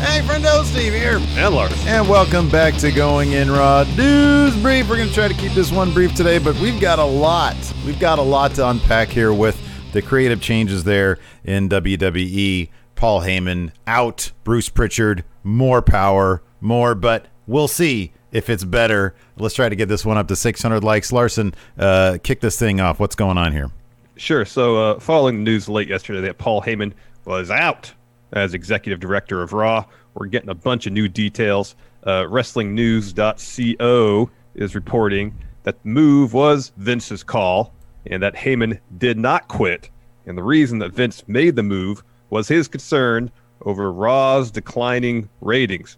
Hey, friendo, Steve here. And Lars. And welcome back to Going In Raw News Brief. We're going to try to keep this one brief today, but we've got a lot. We've got a lot to unpack here with the creative changes there in WWE. Paul Heyman out, Bruce Pritchard, more power, more, but we'll see if it's better. Let's try to get this one up to 600 likes. Larson, uh, kick this thing off. What's going on here? Sure. So, uh, following the news late yesterday that Paul Heyman was out as executive director of Raw. We're getting a bunch of new details. Uh, WrestlingNews.co is reporting that the move was Vince's call and that Heyman did not quit. And the reason that Vince made the move was his concern over Raw's declining ratings.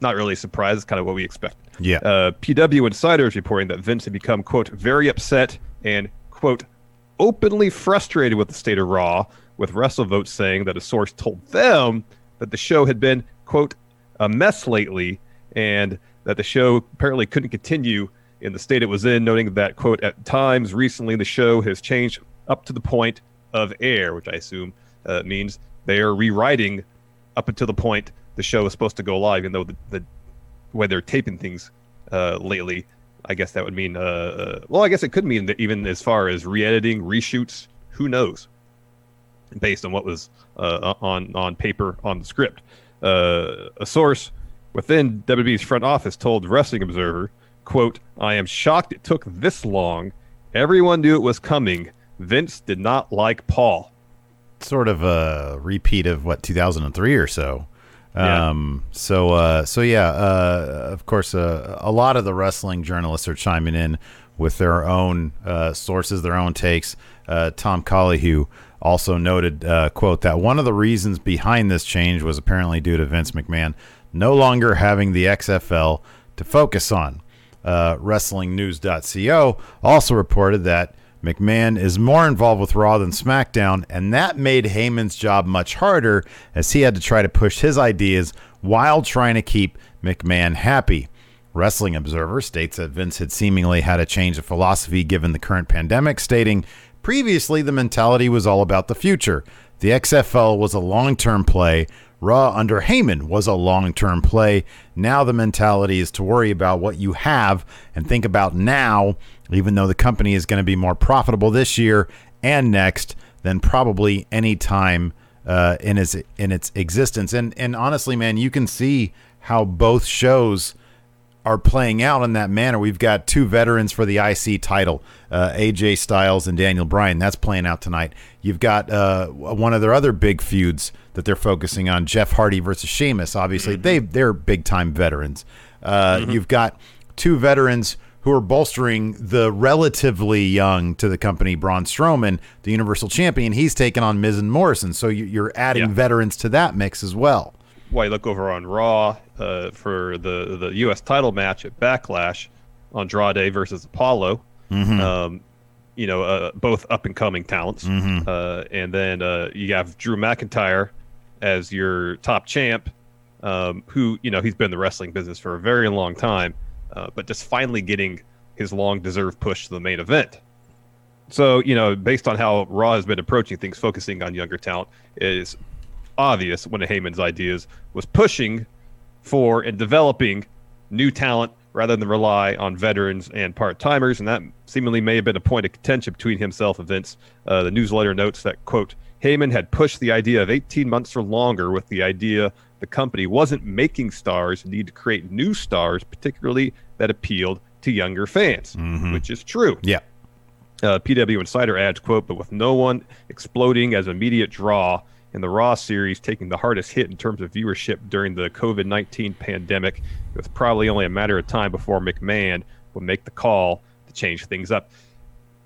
Not really a surprise. It's kind of what we expect. Yeah. Uh, PW Insider is reporting that Vince had become, quote, very upset and, quote, openly frustrated with the state of Raw with WrestleVote saying that a source told them that the show had been, quote, a mess lately and that the show apparently couldn't continue in the state it was in, noting that, quote, at times recently the show has changed up to the point of air, which I assume uh, means they are rewriting up until the point the show is supposed to go live, even though the, the way they're taping things uh, lately, I guess that would mean, uh, uh well, I guess it could mean that even as far as re editing, reshoots, who knows? Based on what was uh, on on paper on the script. Uh, a source within WWE's front office told Wrestling Observer, "quote I am shocked it took this long. Everyone knew it was coming. Vince did not like Paul." Sort of a repeat of what 2003 or so. Yeah. Um, so, uh, so yeah, uh, of course, uh, a lot of the wrestling journalists are chiming in with their own uh, sources, their own takes. Uh, Tom Colohue also noted, uh, quote, that one of the reasons behind this change was apparently due to Vince McMahon no longer having the XFL to focus on. Uh, WrestlingNews.co also reported that McMahon is more involved with Raw than SmackDown, and that made Heyman's job much harder as he had to try to push his ideas while trying to keep McMahon happy. Wrestling Observer states that Vince had seemingly had a change of philosophy given the current pandemic, stating, Previously, the mentality was all about the future. The XFL was a long term play. Raw under Heyman was a long term play. Now the mentality is to worry about what you have and think about now, even though the company is going to be more profitable this year and next than probably any time uh, in its in its existence. And and honestly, man, you can see how both shows are playing out in that manner. We've got two veterans for the IC title, uh, AJ Styles and Daniel Bryan. That's playing out tonight. You've got uh, one of their other big feuds that they're focusing on, Jeff Hardy versus Sheamus. Obviously, mm-hmm. they they're big time veterans. Uh, mm-hmm. You've got two veterans who are bolstering the relatively young to the company, Braun Strowman, the Universal Champion. He's taken on Miz and Morrison, so you're adding yeah. veterans to that mix as well why you look over on Raw uh, for the the U.S. title match at Backlash, Andrade versus Apollo. Mm-hmm. Um, you know, uh, both up and coming talents. Mm-hmm. Uh, and then uh, you have Drew McIntyre as your top champ, um, who you know he's been in the wrestling business for a very long time, uh, but just finally getting his long deserved push to the main event. So you know, based on how Raw has been approaching things, focusing on younger talent, is obvious one of Heyman's ideas was pushing for and developing new talent rather than rely on veterans and part timers, and that seemingly may have been a point of contention between himself and Vince. Uh, the newsletter notes that quote Heyman had pushed the idea of 18 months or longer with the idea the company wasn't making stars, need to create new stars, particularly that appealed to younger fans, Mhm. which is true. Yeah. Uh, PW Insider adds, quote, but with no one exploding as immediate draw in the Raw series taking the hardest hit in terms of viewership during the COVID 19 pandemic, it was probably only a matter of time before McMahon would make the call to change things up.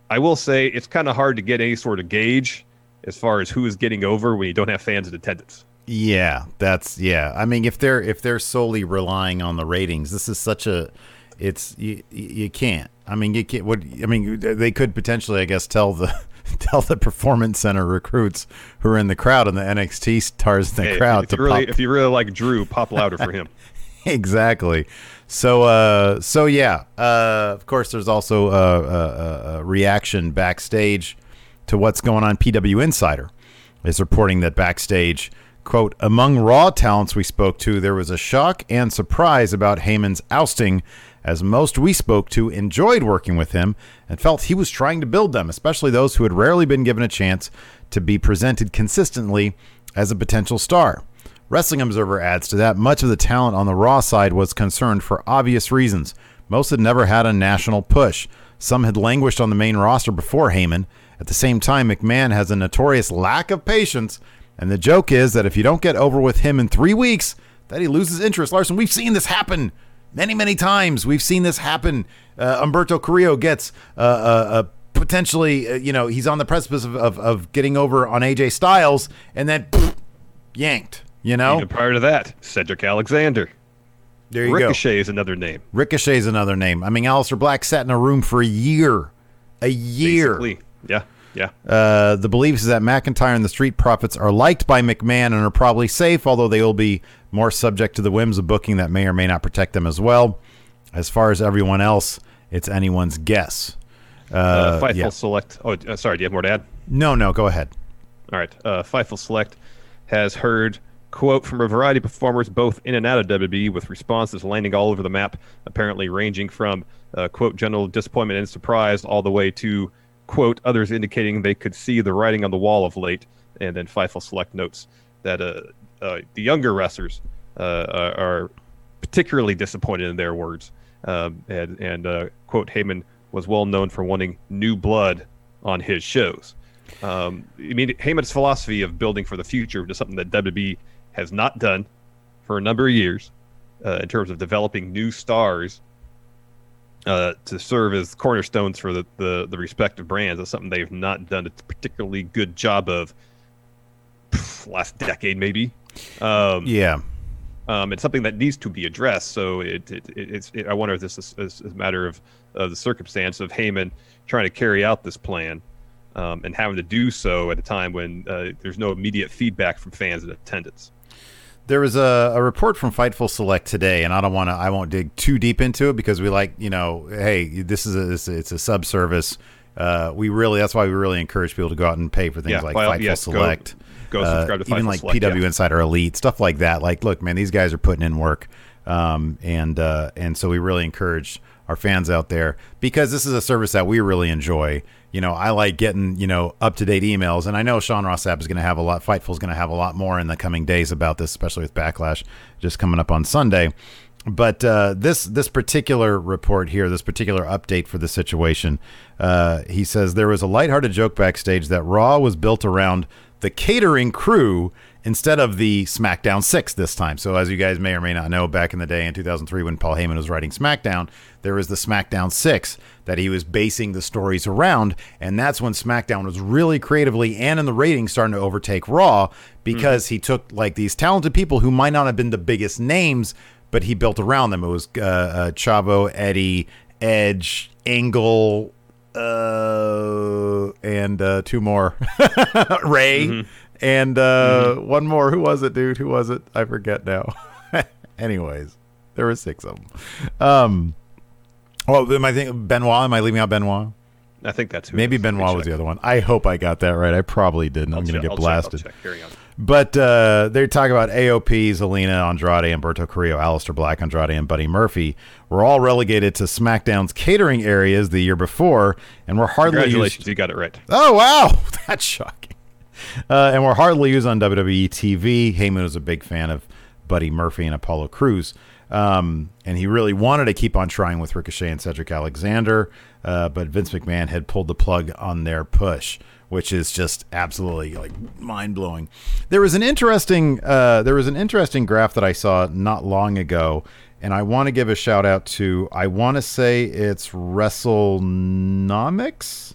I will say it's kind of hard to get any sort of gauge as far as who is getting over when you don't have fans in attendance. Yeah, that's yeah. I mean, if they're if they're solely relying on the ratings, this is such a it's you, you can't. I mean, you can't. What I mean, they could potentially, I guess, tell the tell the performance center recruits who are in the crowd and the NXT stars in the Hey, crowd if, to you really, pop if you really like Drew, pop louder for him. exactly. So, uh, so yeah. Uh, of course, there's also a, a, a reaction backstage to what's going on. PW Insider is reporting that backstage, quote, among Raw talents we spoke to, there was a shock and surprise about Heyman's ousting, as most we spoke to enjoyed working with him and felt he was trying to build them, especially those who had rarely been given a chance to be presented consistently as a potential star. Wrestling Observer adds to that much of the talent on the Raw side was concerned for obvious reasons. Most had never had a national push. Some had languished on the main roster before Heyman. At the same time, McMahon has a notorious lack of patience, and the joke is that if you don't get over with him in three weeks, that he loses interest. Larson, we've seen this happen many, many times. We've seen this happen. Uh, Humberto Carrillo gets uh, uh, uh, potentially, uh, you know, he's on the precipice of, of, of getting over on AJ Styles, and then pff, yanked. You know, Even prior to that, Cedric Alexander. there you go. Ricochet is another name. Ricochet is another name. I mean, Aleister Black sat in a room for a year, a year. Basically. Yeah, yeah. Uh, the belief is that McIntyre and the Street Profits are liked by McMahon and are probably safe, although they will be more subject to the whims of booking that may or may not protect them as well. As far as everyone else, it's anyone's guess. Uh, Uh, Fightful yeah. Select. Oh, uh, sorry. Do you have more to add? No, no, go ahead. All right. Uh, Fightful Select has heard quote from a variety of performers both in and out of WWE with responses landing all over the map, apparently ranging from uh, quote general disappointment and surprise all the way to quote others indicating they could see the writing on the wall of late. And then Fightful Select notes that uh, uh, the younger wrestlers uh, are are particularly disappointed in their words. Um, and and uh, quote Heyman was well known for wanting new blood on his shows. Um, I mean, Heyman's philosophy of building for the future is something that WWE has not done for a number of years uh, in terms of developing new stars uh, to serve as cornerstones for the, the, the respective brands. That's something they've not done a particularly good job of pff, last decade, maybe. Um, Yeah. um, it's something that needs to be addressed. So it, it, it it's it, I wonder if this is, is, is a matter of, of the circumstance of Heyman trying to carry out this plan um, and having to do so at a time when uh, there's no immediate feedback from fans in attendance. There was a, a report from Fightful Select today, and I don't want to. I won't dig too deep into it because we like, you know, hey, this is a it's, a- it's a sub service. Uh, we really that's why we really encourage people to go out and pay for things Yeah, like all- Fightful yes, Select. go uh, subscribe to Fightful Select. even like Select, PW yeah. Insider Elite stuff like that. Like, look, man, these guys are putting in work, um, and uh, and so we really encourage our fans out there because this is a service that we really enjoy. You know, I like getting you know up to date emails, and I know Sean Ross Sapp is going to have a lot. Fightful is going to have a lot more in the coming days about this, especially with Backlash just coming up on Sunday. But uh, this this particular report here, this particular update for the situation, uh, he says there was a lighthearted joke backstage that Raw was built around the catering crew instead of the SmackDown Six this time. So as you guys may or may not know, back in the day in 2003 when Paul Heyman was writing SmackDown, there was the SmackDown Six that he was basing the stories around, and that's when SmackDown was really creatively and in the ratings starting to overtake Raw because he took like these talented people who might not have been the biggest names but he built around them. It was uh, uh, Chavo, Eddie, Edge, Angle, uh, and uh, two more, Ray, and uh, one more. Who was it, dude? Who was it? I forget now. Anyways, there were six of them. Um, well, am I think Benoit? Am I leaving out Benoit? I think that's Maybe Benoit was check. the other one. I hope I got that right. I probably didn't. I'm I'll going to get I'll check, blasted. check. But uh, they talk about AOP, Zelina Andrade, Humberto Carrillo, Aleister Black, Andrade, and Buddy Murphy were all relegated to SmackDown's catering areas the year before, and were hardly Congratulations, used. you got it right. Oh wow, that's shocking. Uh, and were hardly used on WWE TV. Heyman was a big fan of Buddy Murphy and Apollo Cruz. Um, and he really wanted to keep on trying with Ricochet and Cedric Alexander, uh, but Vince McMahon had pulled the plug on their push, which is just absolutely like mind blowing. There was an interesting uh, there was an interesting graph that I saw not long ago, and I want to give a shout out to I want to say it's WrestleNomics.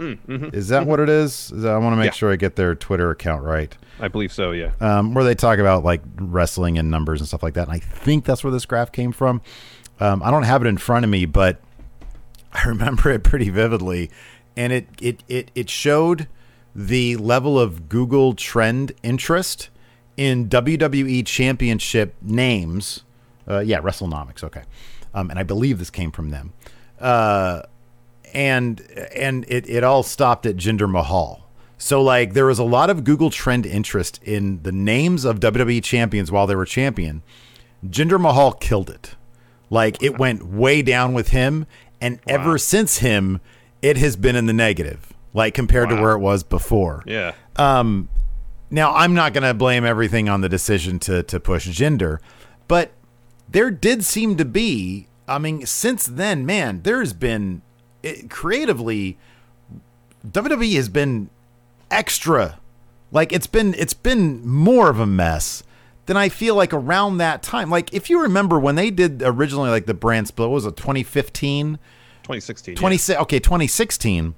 Is that what it is? Is that- I want to make Yeah. sure I get their Twitter account right I believe so. Yeah. um, where they talk about like wrestling and numbers and stuff like that. And I think that's where this graph came from. Um, I don't have it in front of me, but I remember it pretty vividly, and it it it it showed the level of Google trend interest in WWE Championship names. Uh, yeah, WrestleNomics. Okay, um, and I believe this came from them. Uh, and and it, it all stopped at Jinder Mahal. So like there was a lot of Google trend interest in the names of WWE champions while they were champion. Jinder Mahal killed it. Like it went way down with him, and ever since him, it has been in the negative. Like compared to where it was before. Yeah. Um. Now, I'm not going to blame everything on the decision to to push Jinder, but there did seem to be. I mean, since then, man, there's been it, creatively. WWE has been extra, like it's been it's been more of a mess than I feel like around that time. Like if you remember when they did originally like the brand split, what was it 2015? 2016. yeah. okay 2016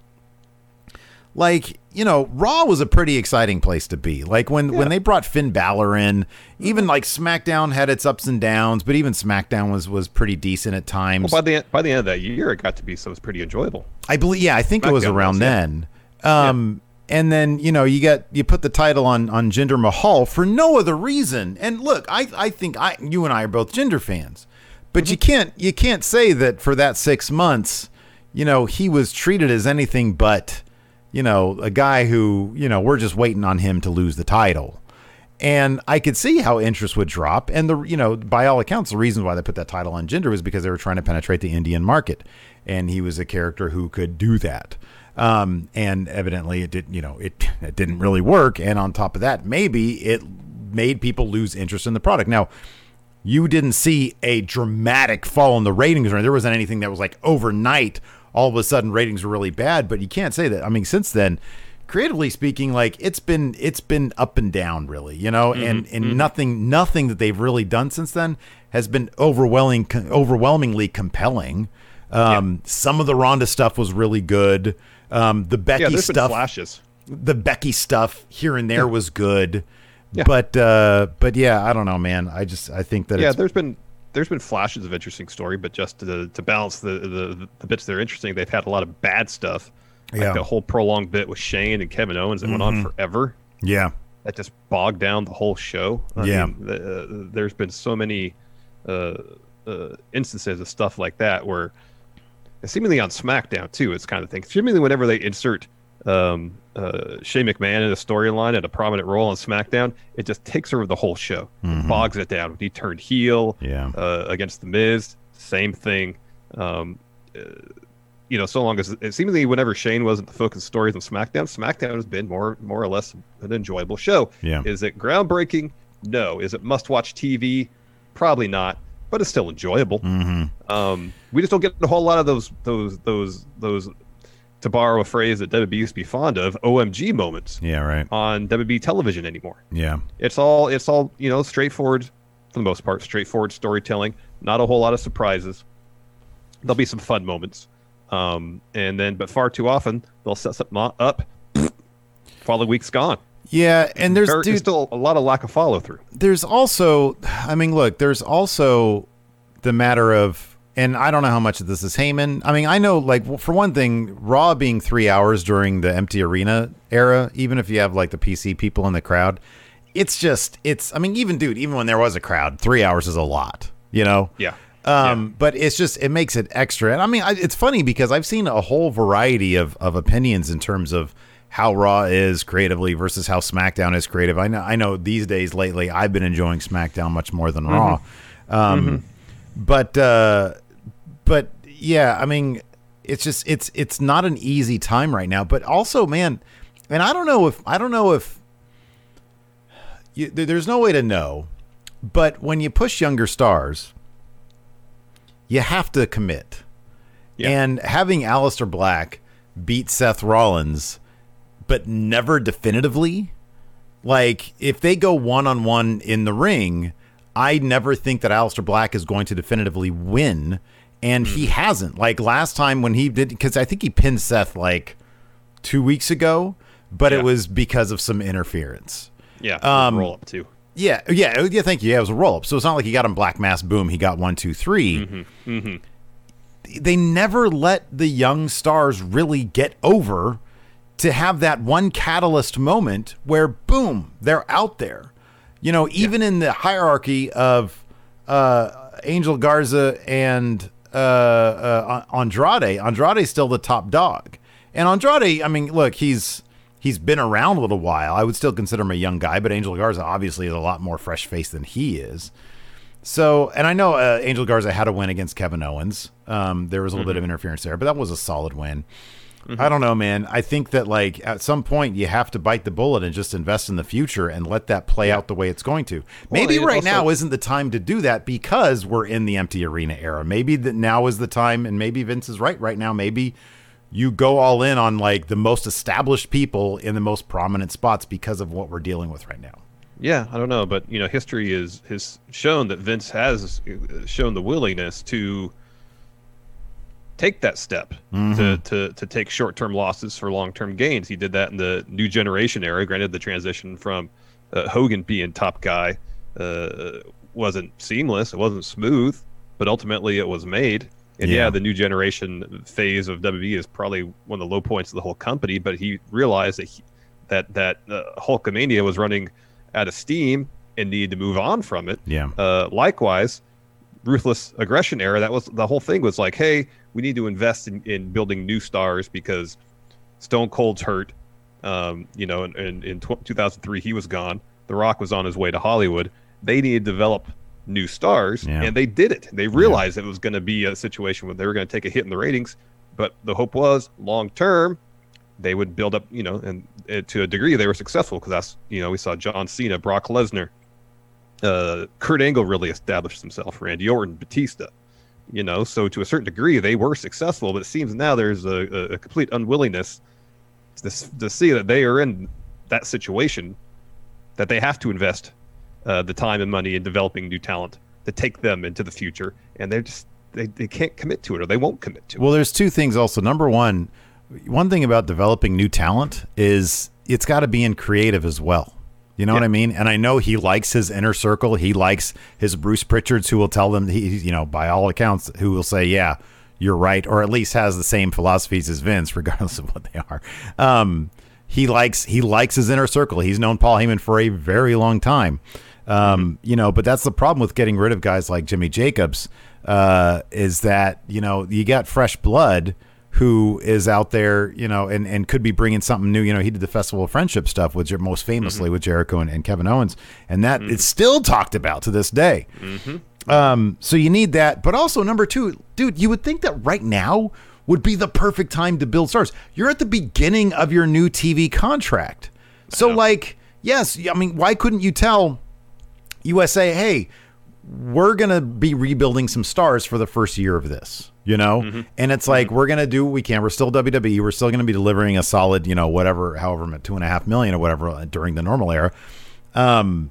like you know raw was a pretty exciting place to be. Like when when they brought finn Balor in even like smackdown had its ups and downs but even smackdown was was pretty decent at times. Well, by the end, by the end of that year, it got to be so it was pretty enjoyable. i believe yeah i think it was around was, yeah. then. Um and then you know you get you put the title on on Jinder Mahal for no other reason. And look, I I think I you and I are both Jinder fans, but you can't you can't say that for that six months, you know, he was treated as anything but, you know, a guy who you know we're just waiting on him to lose the title. And I could see how interest would drop. And the you know, by all accounts, the reason why they put that title on Jinder was because they were trying to penetrate the Indian market, and he was a character who could do that. Um, and evidently, it didn't, You know, it it didn't really work. And on top of that, maybe it made people lose interest in the product. Now, you didn't see a dramatic fall in the ratings, or there wasn't anything that was like overnight. All of a sudden, ratings were really bad. But you can't say that. I mean, since then, creatively speaking, like it's been it's been up and down, really. You know, and and nothing nothing that they've really done since then has been overwhelming overwhelmingly compelling. Um, Some of the Ronda stuff was really good. Um, the Becky Yeah, stuff flashes. the Becky stuff here and there was good. But uh but yeah, I don't know, man. I just I think that Yeah, there's been there's been flashes of interesting story, but just to to balance the the, the bits that are interesting, they've had a lot of bad stuff. Yeah. Mm-hmm. the whole prolonged bit with Shane and Kevin Owens that went on forever. yeah. That just bogged down the whole show. I Yeah. mean, the, uh, there's been so many uh, uh, instances of stuff like that where seemingly on SmackDown too, it's kind of thing. Seemingly whenever they insert um, uh, Shane McMahon in a storyline and a prominent role on SmackDown, it just takes over the whole show, It bogs it down. He turned heel Mm-hmm. Yeah. uh, against the Miz, same thing. Um, uh, you know, so long as it seemingly whenever Shane wasn't the focus of stories on SmackDown, SmackDown has been more more or less an enjoyable show. Yeah. Is it groundbreaking? No. Is it must watch TV? Probably not, but it's still enjoyable. Mm-hmm. Um, we just don't get a whole lot of those those those those to borrow a phrase that WB used to be fond of, OMG moments Yeah, right. on WB television anymore. Yeah. It's all it's all you know straightforward for the most part, straightforward storytelling. Not a whole lot of surprises. There'll be some fun moments, um, and then but far too often they'll set something up. Following week's gone. Yeah, and there's There- dude, There's still a lot of lack of follow through. there's also I mean, look, there's also the matter of and I don't know how much of this is Heyman. I mean, I know like for one thing, Raw being 3 hours during the empty arena era, even if you have like the PC people in the crowd, it's just it's I mean, even dude, even when there was a crowd, 3 hours is a lot, you know? Yeah. Um, but it's just it makes it extra. And I mean, I, it's funny because I've seen a whole variety of of opinions in terms of how Raw is creatively versus how SmackDown is creative. I know I know these days lately I've been enjoying SmackDown much more than Raw. Um, but uh, but yeah, I mean it's just it's it's not an easy time right now, but also man, and I don't know if I don't know if you, there's no way to know, but when you push younger stars, you have to commit. Yeah. And having Aleister Black beat Seth Rollins, but never definitively, like if they go one on one in the ring, I never think that Aleister Black is going to definitively win. And he hasn't. Like last time when he did, because I think he pinned Seth like two weeks ago, but Yeah. it was because of some interference. Yeah, Um, roll up too. Yeah, yeah, yeah. Thank you. Yeah, it was a roll up. So it's not like he got him black mass boom. He got one, two, three. Mm-hmm. Mm-hmm. They never let the young stars really get over to have that one catalyst moment where boom, they're out there. You know, even in the hierarchy of uh, Angel Garza and uh, uh, Andrade, Andrade's still the top dog. And Andrade, I mean, look, he's he's been around a little while. I would still consider him a young guy, but Angel Garza obviously is a lot more fresh faced than he is. So, and I know uh, Angel Garza had a win against Kevin Owens. Um, there was a little bit of interference there, but that was a solid win. I don't know, man. I think that like at some point you have to bite the bullet and just invest in the future and let that play out the way it's going to. Maybe right also- now isn't the time to do that because we're in the empty arena era. Maybe that now is the time, and maybe Vince is right right now. Maybe you go all in on like the most established people in the most prominent spots because of what we're dealing with right now. Yeah, I don't know, but you know, history is has shown that Vince has uh, shown the willingness to take that step to, to to take short-term losses for long-term gains. He did that in the new generation era. Granted, the transition from uh, Hogan being top guy uh, wasn't seamless, it wasn't smooth, but ultimately it was made. And Yeah. yeah, the new generation phase of WWE is probably one of the low points of the whole company. But he realized that he, that that uh, Hulkamania was running out of steam and needed to move on from it. Yeah. Uh, likewise, ruthless aggression era. That was the whole thing. Was like, hey, we need to invest in, in building new stars because Stone Cold's hurt. Um, you know, in, in, in tw 2003 he was gone. The Rock was on his way to Hollywood. They needed to develop new stars, Yeah. and they did it. They realized it was going to be a situation where they were going to take a hit in the ratings, but the hope was long term they would build up. You know, and uh, to a degree they were successful because that's you know we saw John Cena, Brock Lesnar, uh, Kurt Angle really established himself, Randy Orton, Batista. You know, so to a certain degree they were successful, but it seems now there's a, a, complete unwillingness to, to see that they are in that situation that they have to invest uh, the time and money in developing new talent to take them into the future, and they're just they, they can't commit to it or they won't commit to it. Well, there's two things also. Number one, one thing about developing new talent is it's got to be in creative as well. You know what I mean? And I know he likes his inner circle. He likes his Bruce Pritchards, who will tell them he, you know, by all accounts, who will say, "Yeah, you're right," or at least has the same philosophies as Vince, regardless of what they are. Um, he likes he likes his inner circle. He's known Paul Heyman for a very long time. Um, you know, but that's the problem with getting rid of guys like Jimmy Jacobs uh, is that you know you got fresh blood who is out there, you know, and, and could be bringing something new. You know, he did the Festival of Friendship stuff with most famously mm-hmm. with Jericho and, and Kevin Owens, and that mm-hmm. it's still talked about to this day. Mm-hmm. Um, so you need that, but also number two, dude, you would think that right now would be the perfect time to build stars. You're at the beginning of your new TV contract, so like, yes, I mean, why couldn't you tell USA, hey, we're gonna be rebuilding some stars for the first year of this, you know, and it's like we're gonna do what we can. We're still WWE. We're still gonna be delivering a solid, you know, whatever, however, two and a half million or whatever uh, during the normal era. Um,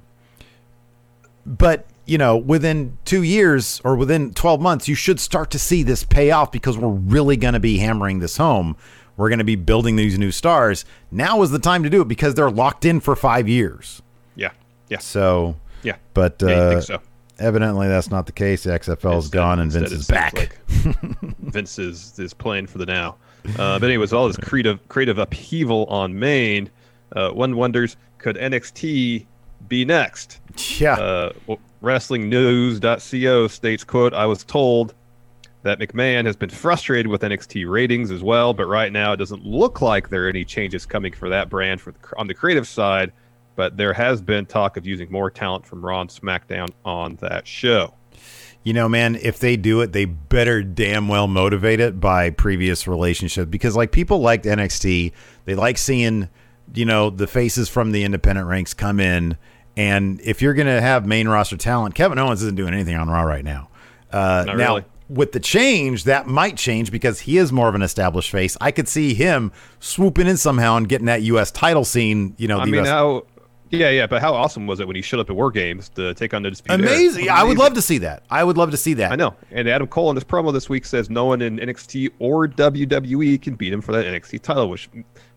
but you know, within two years or within 12 months, you should start to see this pay off because we're really going to be hammering this home. We're going to be building these new stars. Now is the time to do it because they're locked in for five years. Yeah, yeah, So, yeah. but Yeah, uh, think so? Evidently that's not the case. The XFL is gone and Vince is back. like Vince is, is playing for the now. Uh, but anyways, all this creative creative upheaval on main, uh, one wonders could NXT be next? yeah. Uh, well, WrestlingNews.co states, "quote I was told that McMahon has been frustrated with NXT ratings as well, but right now it doesn't look like there are any changes coming for that brand for the, on the creative side. But there has been talk of using more talent from Raw and SmackDown on that show. You know, man, if they do it, they better damn well motivate it by previous relationships because, like, people liked NXT. They like seeing, you know, the faces from the independent ranks come in. And if you're going to have main roster talent, Kevin Owens isn't doing anything on Raw right now. Uh, Not now, really. with the change, that might change because he is more of an established face. I could see him swooping in somehow and getting that U.S. title scene. You know, I mean, US how? Yeah, yeah, but how awesome was it when he showed up at War Games to take on the Dispute Era? amazing. I would love to see that. I would love to see that. I know. And Adam Cole in his promo this week says no one in NXT or WWE can beat him for that NXT title, which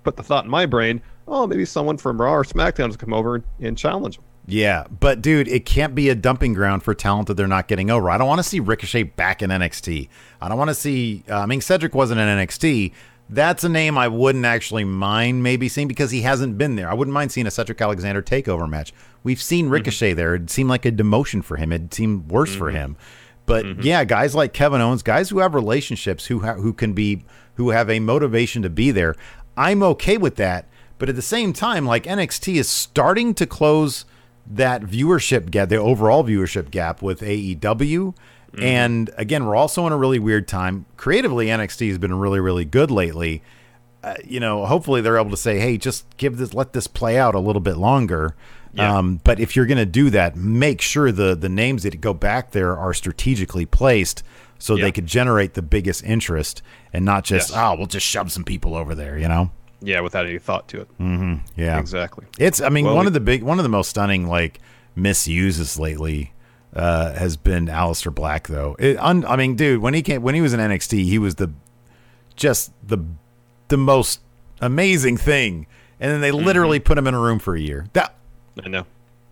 put the thought in my brain, oh, maybe someone from Raw or SmackDown to come over and, and challenge him. Yeah, but dude, it can't be a dumping ground for talent that they're not getting over. I don't want to see Ricochet back in NXT. I don't want to see. Uh, I mean, Cedric wasn't in NXT. That's a name I wouldn't actually mind maybe seeing because he hasn't been there. I wouldn't mind seeing a Cedric Alexander takeover match. We've seen mm-hmm. Ricochet there. It seemed like a demotion for him. It seemed worse for mm-hmm. him. But mm-hmm. yeah, guys like Kevin Owens, guys who have relationships, who ha- who can be, who have a motivation to be there. I'm okay with that. But at the same time, like NXT is starting to close that viewership gap, the overall viewership gap with AEW. And again, we're also in a really weird time. Creatively, NXT has been really, really good lately. Uh, you know, hopefully they're able to say, "Hey, just give this, let this play out a little bit longer." Yeah. Um, but if you're going to do that, make sure the the names that go back there are strategically placed so Yeah. they could generate the biggest interest and not just, Yes. "Oh, we'll just shove some people over there," you know? Yeah, without any thought to it. Mm-hmm. Yeah, Exactly. It's I mean Well, one we- of the big one of the most stunning like misuses lately uh, has been Aleister Black though. It, un, I mean, dude, when he came when he was in NXT, he was the just the the most amazing thing, and then they Mm-hmm. literally put him in a room for a year. That I know.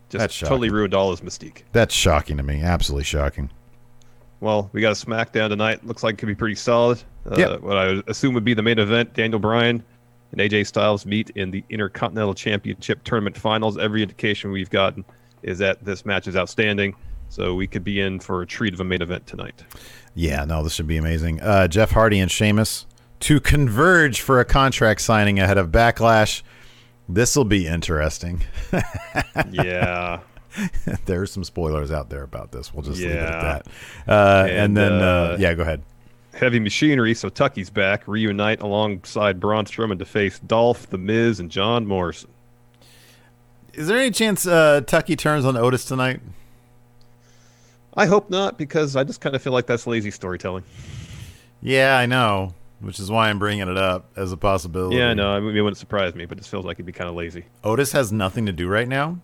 Just That's totally shocking. ruined all his mystique. that's shocking to me. Absolutely shocking. Well, we got a SmackDown tonight. Looks like it could be pretty solid. Uh, Yeah. What I would assume would be the main event. Daniel Bryan and AJ Styles meet in the Intercontinental Championship Tournament Finals. Every indication we've gotten is that this match is outstanding. So we could be in for a treat of a main event tonight. Yeah, no, this should be amazing. Uh, Jeff Hardy and Sheamus to converge for a contract signing ahead of Backlash. This will be interesting. Yeah. There's some spoilers out there about this. We'll just leave it at that. Uh, and, And, then, uh, uh, yeah, go ahead. Heavy machinery, so Tucky's back. Reunite alongside Braun Strowman to face Dolph, The Miz, and John Morrison. Is there any chance uh, Tucky turns on Otis tonight? I hope not, because I just kind of feel like that's lazy storytelling. Yeah, I know, which is why I'm bringing it up as a possibility. Yeah, no, I mean, it wouldn't surprise me, but it just feels like it'd be kind of lazy. Otis has nothing to do right now.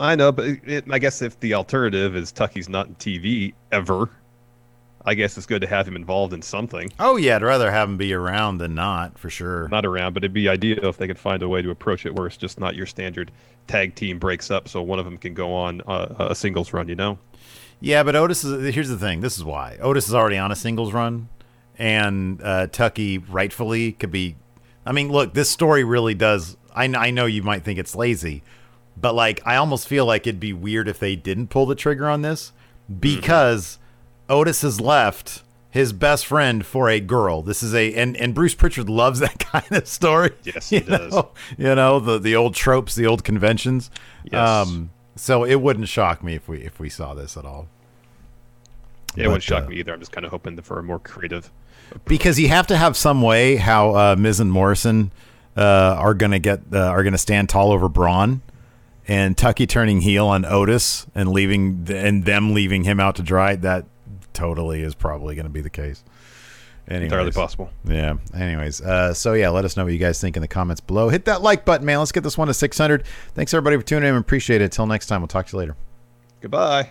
I know, but it, it, I guess if the alternative is Tucky's not in TV ever, I guess it's good to have him involved in something. Oh yeah, I'd rather have him be around than not, for sure. Not around, but it'd be ideal if they could find a way to approach it where it's just not your standard tag team breaks up, so one of them can go on uh, a singles run. You know? Yeah, but Otis is. Here's the thing. This is why Otis is already on a singles run, and uh, Tucky rightfully could be. I mean, look, this story really does. I, I know you might think it's lazy, but like, I almost feel like it'd be weird if they didn't pull the trigger on this because Otis has left his best friend for a girl. This is a and and Bruce Pritchard loves that kind of story. Yes, he You does. know? You know the the old tropes, the old conventions. Yes. Um, so it wouldn't shock me if we if we saw this at all. Yeah, it wouldn't shock uh, me either. I'm just kind of hoping for a more creative. because you have to have some way how uh, Miz and Morrison uh, are gonna get uh, are gonna stand tall over Braun, and Tucky turning heel on Otis and leaving and them leaving him out to dry. That totally is probably gonna be the case. Anyways. Entirely possible. Yeah. Anyways, uh, so yeah, let us know what you guys think in the comments below. Hit that like button, man. Let's get this one to 600. Thanks everybody for tuning in. Appreciate it. Till next time, we'll talk to you later. Goodbye.